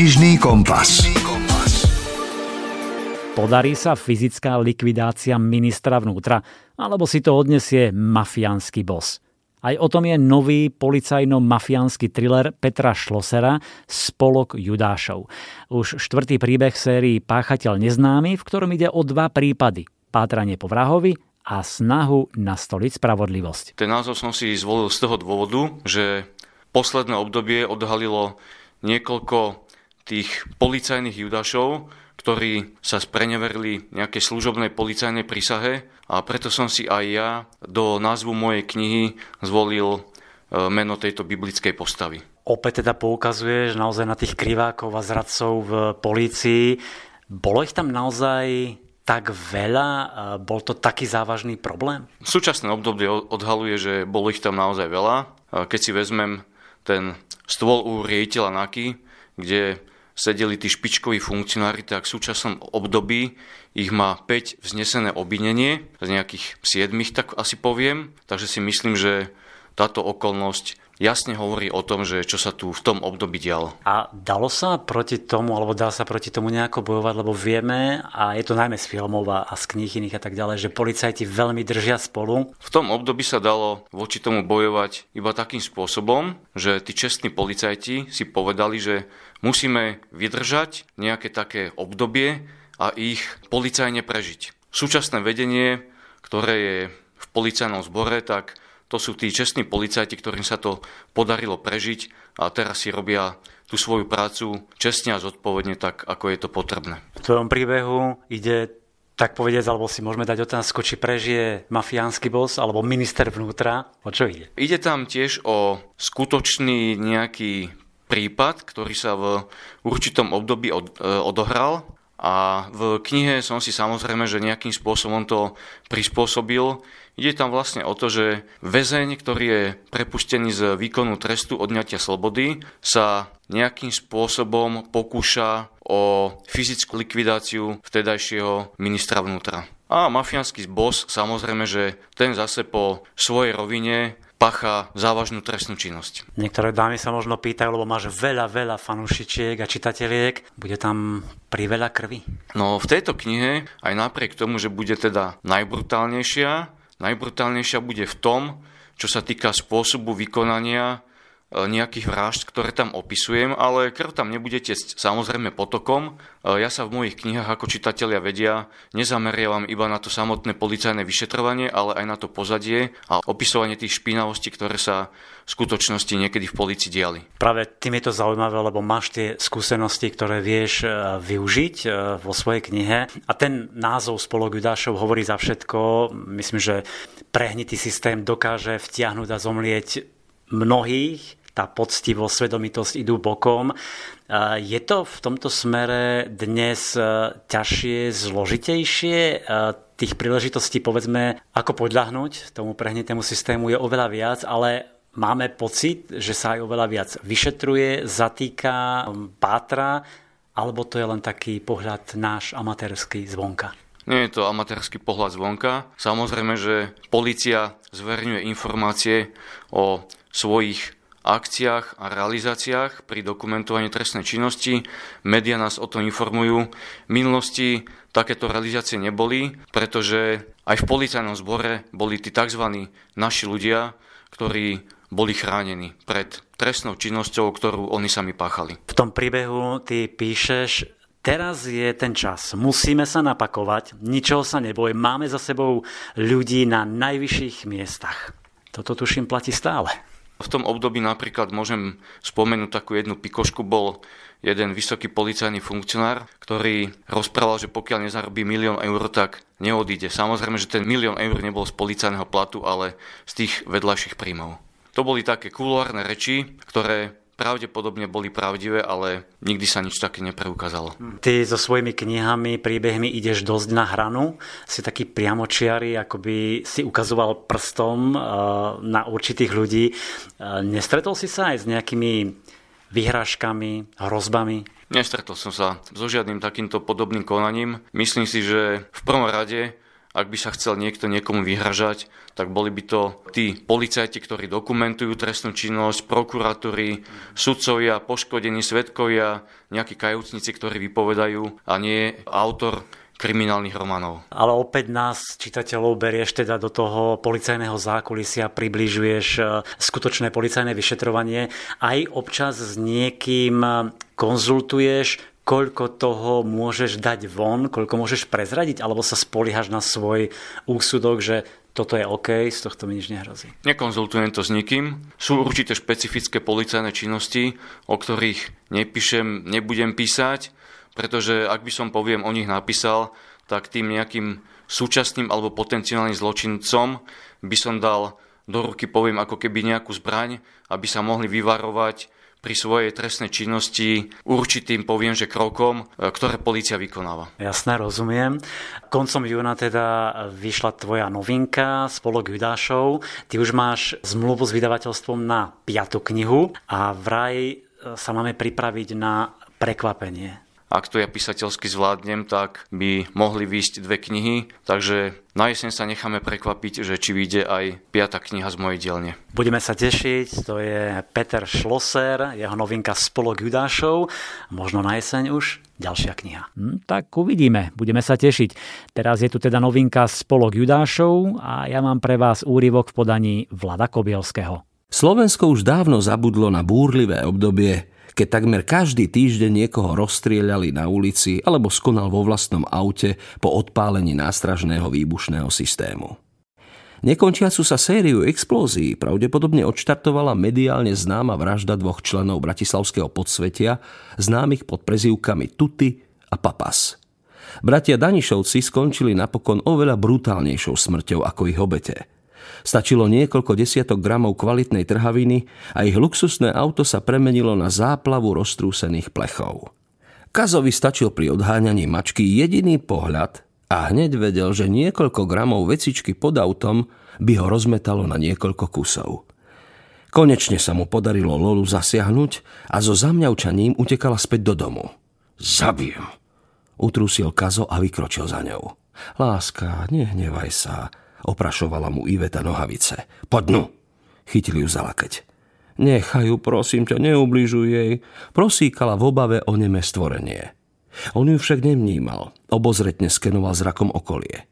Knižný kompas. Podarí sa fyzická likvidácia ministra vnútra, alebo si to odnesie mafiánsky bos. Aj o tom je nový policajno-mafiánsky thriller Petra Šlosera Spolok Judášov. Už štvrtý príbeh sérii Páchateľ neznámy, v ktorom ide o dva prípady. Pátranie po vrahovi a snahu nastoliť spravodlivosť. Ten názov som si zvolil z toho dôvodu, že posledné obdobie odhalilo niekoľko tých policajných judašov, ktorí sa spreneverili nejakej služobnej policajnej prísahe a preto som si aj ja do názvu mojej knihy zvolil e, meno tejto biblickej postavy. Opäť teda poukazuješ naozaj na tých krivákov a zradcov v polícii. Bolo ich tam naozaj tak veľa? Bol to taký závažný problém? V súčasné obdobie odhaluje, že bolo ich tam naozaj veľa. Keď si vezmem ten stôl u riaditeľa NAKY, kde sedeli tí špičkoví funkcionári, tak v súčasnom období ich má 5 vznesené obvinenie, z nejakých 7, tak asi poviem. Takže si myslím, že táto okolnosť jasne hovorí o tom, že čo sa tu v tom období dialo. A dalo sa proti tomu, alebo dá sa proti tomu nejako bojovať, lebo vieme, a je to najmä z filmov a z kníh iných a tak ďalej, že policajti veľmi držia spolu. V tom období sa dalo voči tomu bojovať iba takým spôsobom, že tí čestní policajti si povedali, že musíme vydržať nejaké také obdobie a ich policajne prežiť. Súčasné vedenie, ktoré je v policajnom zbore, tak to sú tí čestní policajti, ktorým sa to podarilo prežiť a teraz si robia tú svoju prácu čestne a zodpovedne tak, ako je to potrebné. V tvojom príbehu ide tak povedať, alebo si môžeme dať otázku, či prežije mafiánsky bos alebo minister vnútra. O čo ide? Ide tam tiež o skutočný nejaký prípad, ktorý sa v určitom období od, e, odohral a v knihe som si samozrejme, že nejakým spôsobom to prispôsobil Ide tam vlastne o to, že väzeň, ktorý je prepustený z výkonu trestu odňatia slobody, sa nejakým spôsobom pokúša o fyzickú likvidáciu vtedajšieho ministra vnútra. A mafiánsky boss, samozrejme, že ten zase po svojej rovine pacha závažnú trestnú činnosť. Niektoré dámy sa možno pýtajú, lebo máš veľa, veľa fanúšičiek a čitateľiek. Bude tam pri veľa krvi? No v tejto knihe, aj napriek tomu, že bude teda najbrutálnejšia, Najbrutálnejšia bude v tom, čo sa týka spôsobu vykonania nejakých vražd, ktoré tam opisujem, ale krv tam nebude tiecť samozrejme potokom. E, ja sa v mojich knihách ako čitatelia vedia, nezameriavam iba na to samotné policajné vyšetrovanie, ale aj na to pozadie a opisovanie tých špinavostí, ktoré sa v skutočnosti niekedy v policii diali. Práve tým je to zaujímavé, lebo máš tie skúsenosti, ktoré vieš e, využiť vo svojej knihe. A ten názov Spolok Judášov hovorí za všetko. Myslím, že prehnitý systém dokáže vtiahnuť a zomlieť mnohých tá poctivosť, svedomitosť idú bokom. Je to v tomto smere dnes e, ťažšie, zložitejšie? E, tých príležitostí, povedzme, ako podľahnuť tomu prehnitému systému je oveľa viac, ale máme pocit, že sa aj oveľa viac vyšetruje, zatýka, pátra, alebo to je len taký pohľad náš amatérsky zvonka? Nie je to amatérsky pohľad zvonka. Samozrejme, že policia zverňuje informácie o svojich akciách a realizáciách pri dokumentovaní trestnej činnosti. Média nás o tom informujú. V minulosti takéto realizácie neboli, pretože aj v policajnom zbore boli tí tzv. naši ľudia, ktorí boli chránení pred trestnou činnosťou, ktorú oni sami páchali. V tom príbehu ty píšeš, Teraz je ten čas. Musíme sa napakovať, ničoho sa neboj. Máme za sebou ľudí na najvyšších miestach. Toto tuším platí stále. V tom období napríklad môžem spomenúť takú jednu pikošku, bol jeden vysoký policajný funkcionár, ktorý rozprával, že pokiaľ nezarobí milión eur, tak neodíde. Samozrejme, že ten milión eur nebol z policajného platu, ale z tých vedľajších príjmov. To boli také kulárne reči, ktoré pravdepodobne boli pravdivé, ale nikdy sa nič také nepreukázalo. Ty so svojimi knihami, príbehmi ideš dosť na hranu, si taký priamočiary, ako by si ukazoval prstom eh, na určitých ľudí. Eh, nestretol si sa aj s nejakými vyhrážkami, hrozbami? Nestretol som sa so žiadnym takýmto podobným konaním. Myslím si, že v prvom rade ak by sa chcel niekto niekomu vyhražať, tak boli by to tí policajti, ktorí dokumentujú trestnú činnosť, prokuratúry, sudcovia, poškodení svetkovia, nejakí kajúcnici, ktorí vypovedajú a nie autor kriminálnych románov. Ale opäť nás, čitateľov, berieš teda do toho policajného zákulisia, približuješ e, skutočné policajné vyšetrovanie. Aj občas s niekým konzultuješ, koľko toho môžeš dať von, koľko môžeš prezradiť, alebo sa spoliehaš na svoj úsudok, že toto je OK, z tohto mi nič nehrozí. Nekonzultujem to s nikým. Sú určité špecifické policajné činnosti, o ktorých nepíšem, nebudem písať, pretože ak by som poviem o nich napísal, tak tým nejakým súčasným alebo potenciálnym zločincom by som dal do ruky, poviem, ako keby nejakú zbraň, aby sa mohli vyvarovať pri svojej trestnej činnosti určitým, poviem, že krokom, e, ktoré policia vykonáva. Jasné, rozumiem. Koncom júna teda vyšla tvoja novinka Spolok Judášov. Ty už máš zmluvu s vydavateľstvom na piatu knihu a vraj e, sa máme pripraviť na prekvapenie ak to ja písateľsky zvládnem, tak by mohli výjsť dve knihy, takže na jeseň sa necháme prekvapiť, že či vyjde aj piata kniha z mojej dielne. Budeme sa tešiť, to je Peter Schlosser, jeho novinka Spolok Judášov, možno na jeseň už ďalšia kniha. Hm, tak uvidíme, budeme sa tešiť. Teraz je tu teda novinka Spolok Judášov a ja mám pre vás úryvok v podaní Vlada Kobielského. Slovensko už dávno zabudlo na búrlivé obdobie, keď takmer každý týždeň niekoho rozstrieľali na ulici alebo skonal vo vlastnom aute po odpálení nástražného výbušného systému. Nekončiacu sa sériu explózií pravdepodobne odštartovala mediálne známa vražda dvoch členov bratislavského podsvetia, známych pod prezývkami Tuty a Papas. Bratia Danišovci skončili napokon oveľa brutálnejšou smrťou ako ich obete – Stačilo niekoľko desiatok gramov kvalitnej trhaviny a ich luxusné auto sa premenilo na záplavu roztrúsených plechov. Kazovi stačil pri odháňaní mačky jediný pohľad a hneď vedel, že niekoľko gramov vecičky pod autom by ho rozmetalo na niekoľko kusov. Konečne sa mu podarilo Lolu zasiahnuť a so zamňaučaním utekala späť do domu. Zabijem, utrúsil Kazo a vykročil za ňou. Láska, nehnevaj sa, Oprašovala mu Iveta nohavice. Podnu! Chytili ju za lakeť. Nechaj prosím ťa, neubližuj jej. Prosíkala v obave o neme stvorenie. On ju však nevnímal. Obozretne skenoval zrakom okolie.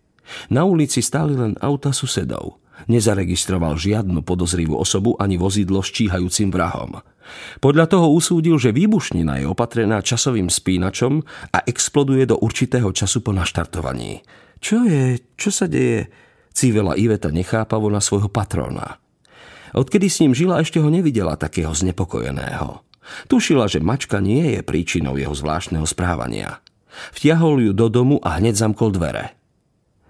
Na ulici stáli len auta susedov. Nezaregistroval žiadnu podozrivú osobu ani vozidlo s číhajúcim vrahom. Podľa toho usúdil, že výbušnina je opatrená časovým spínačom a exploduje do určitého času po naštartovaní. Čo je? Čo sa deje? Cívela Iveta nechápavo na svojho patrona. Odkedy s ním žila, ešte ho nevidela takého znepokojeného. Tušila, že mačka nie je príčinou jeho zvláštneho správania. Vtiahol ju do domu a hneď zamkol dvere.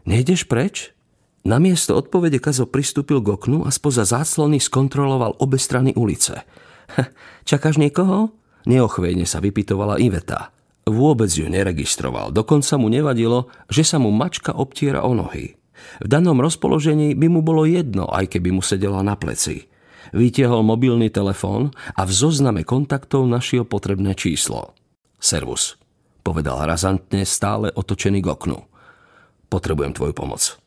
Nejdeš preč? Namiesto odpovede Kazo pristúpil k oknu a spoza záclony skontroloval obe strany ulice. Čakáš niekoho? Neochvejne sa vypitovala Iveta. Vôbec ju neregistroval, dokonca mu nevadilo, že sa mu mačka obtiera o nohy. V danom rozpoložení by mu bolo jedno, aj keby mu sedela na pleci. Vytiehol mobilný telefón a v zozname kontaktov našiel potrebné číslo. Servus, povedal razantne stále otočený k oknu. Potrebujem tvoju pomoc.